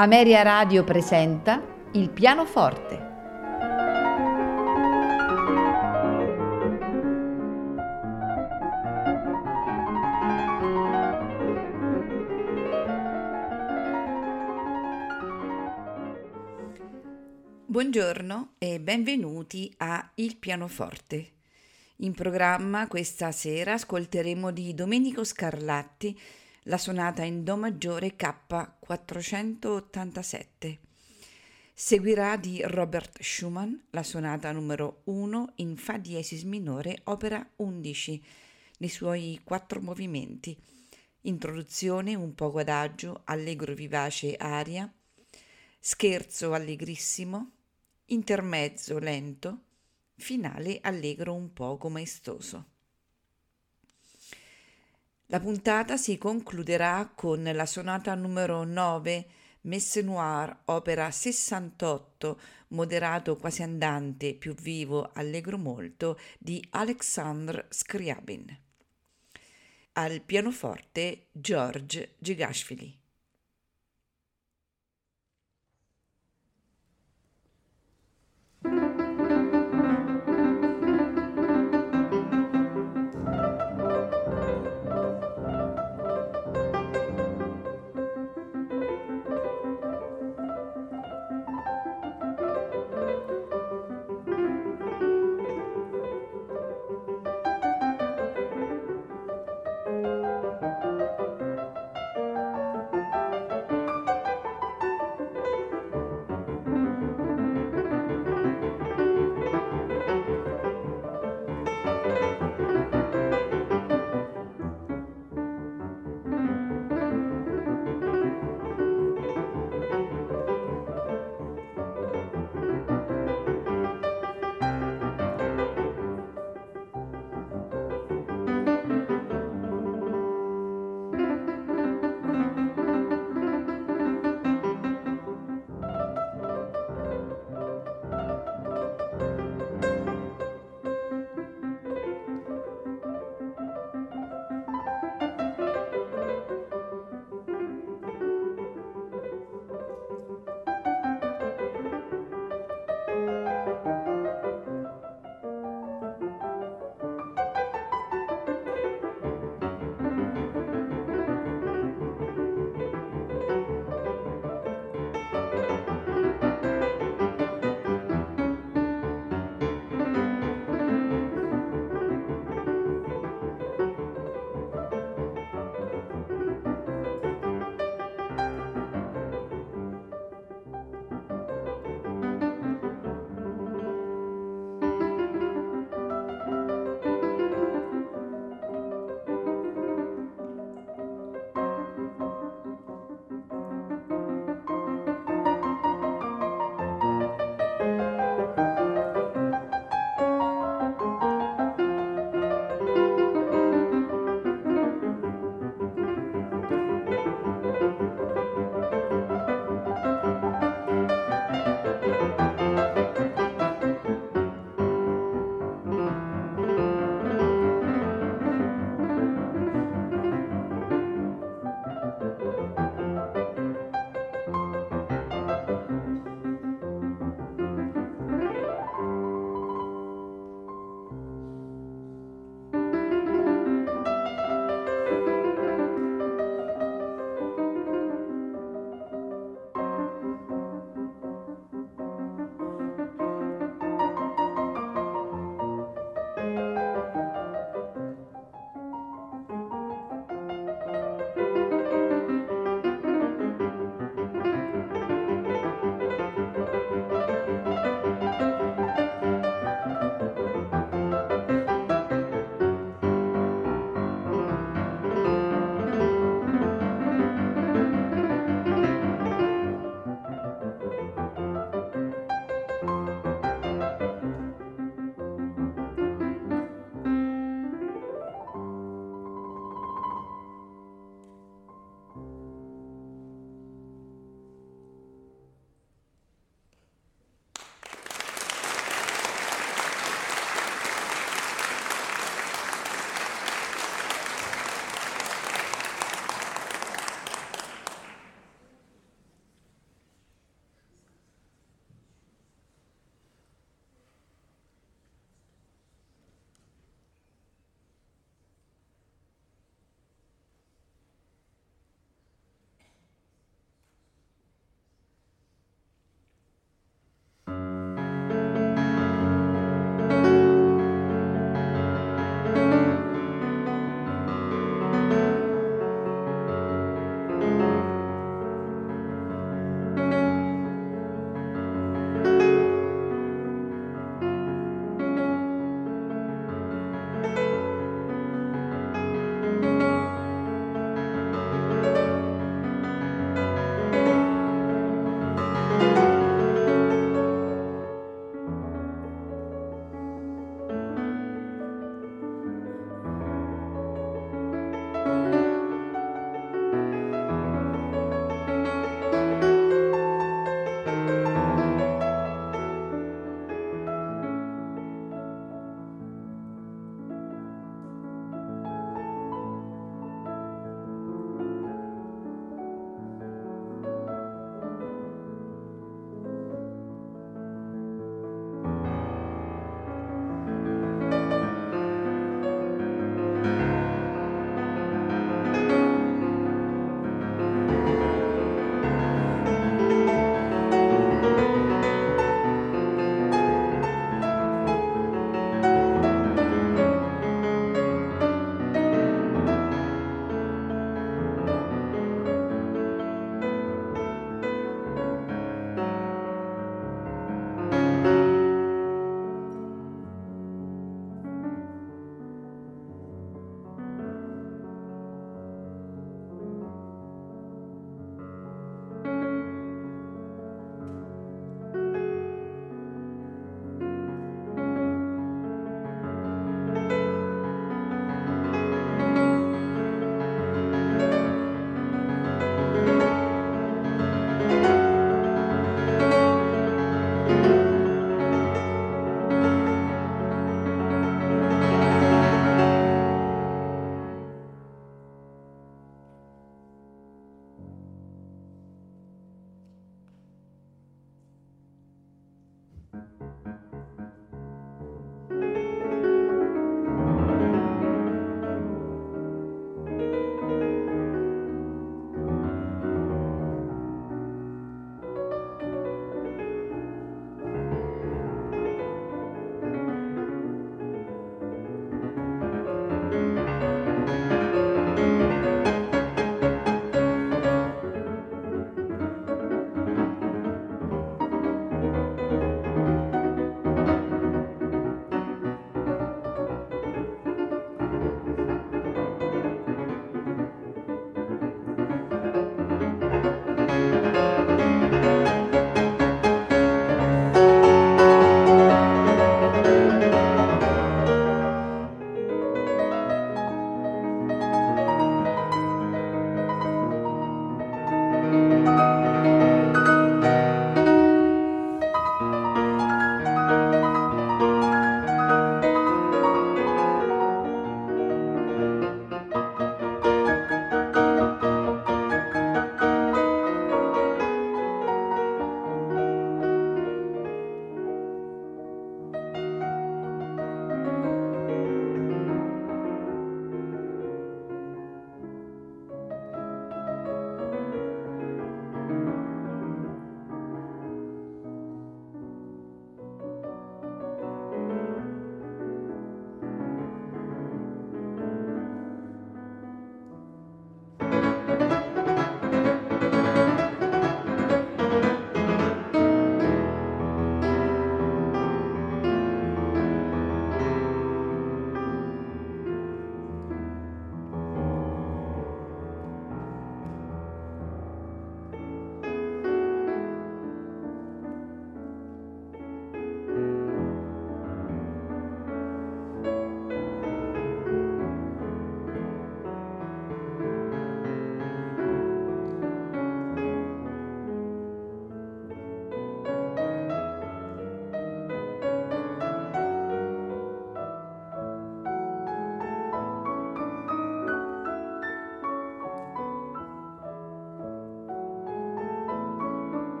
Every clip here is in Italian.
Ameria Radio presenta Il pianoforte. Buongiorno e benvenuti a Il pianoforte. In programma questa sera ascolteremo di Domenico Scarlatti la sonata in Do maggiore K487. Seguirà di Robert Schumann la sonata numero 1 in Fa diesis minore, opera 11, nei suoi quattro movimenti. Introduzione, un poco adagio, allegro vivace aria, scherzo allegrissimo, intermezzo lento, finale allegro un poco maestoso. La puntata si concluderà con la sonata numero 9 Messe Noir, opera 68, moderato quasi andante, più vivo, allegro molto, di Alexandr Scriabin. Al pianoforte George Gigashvili.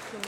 Thank you.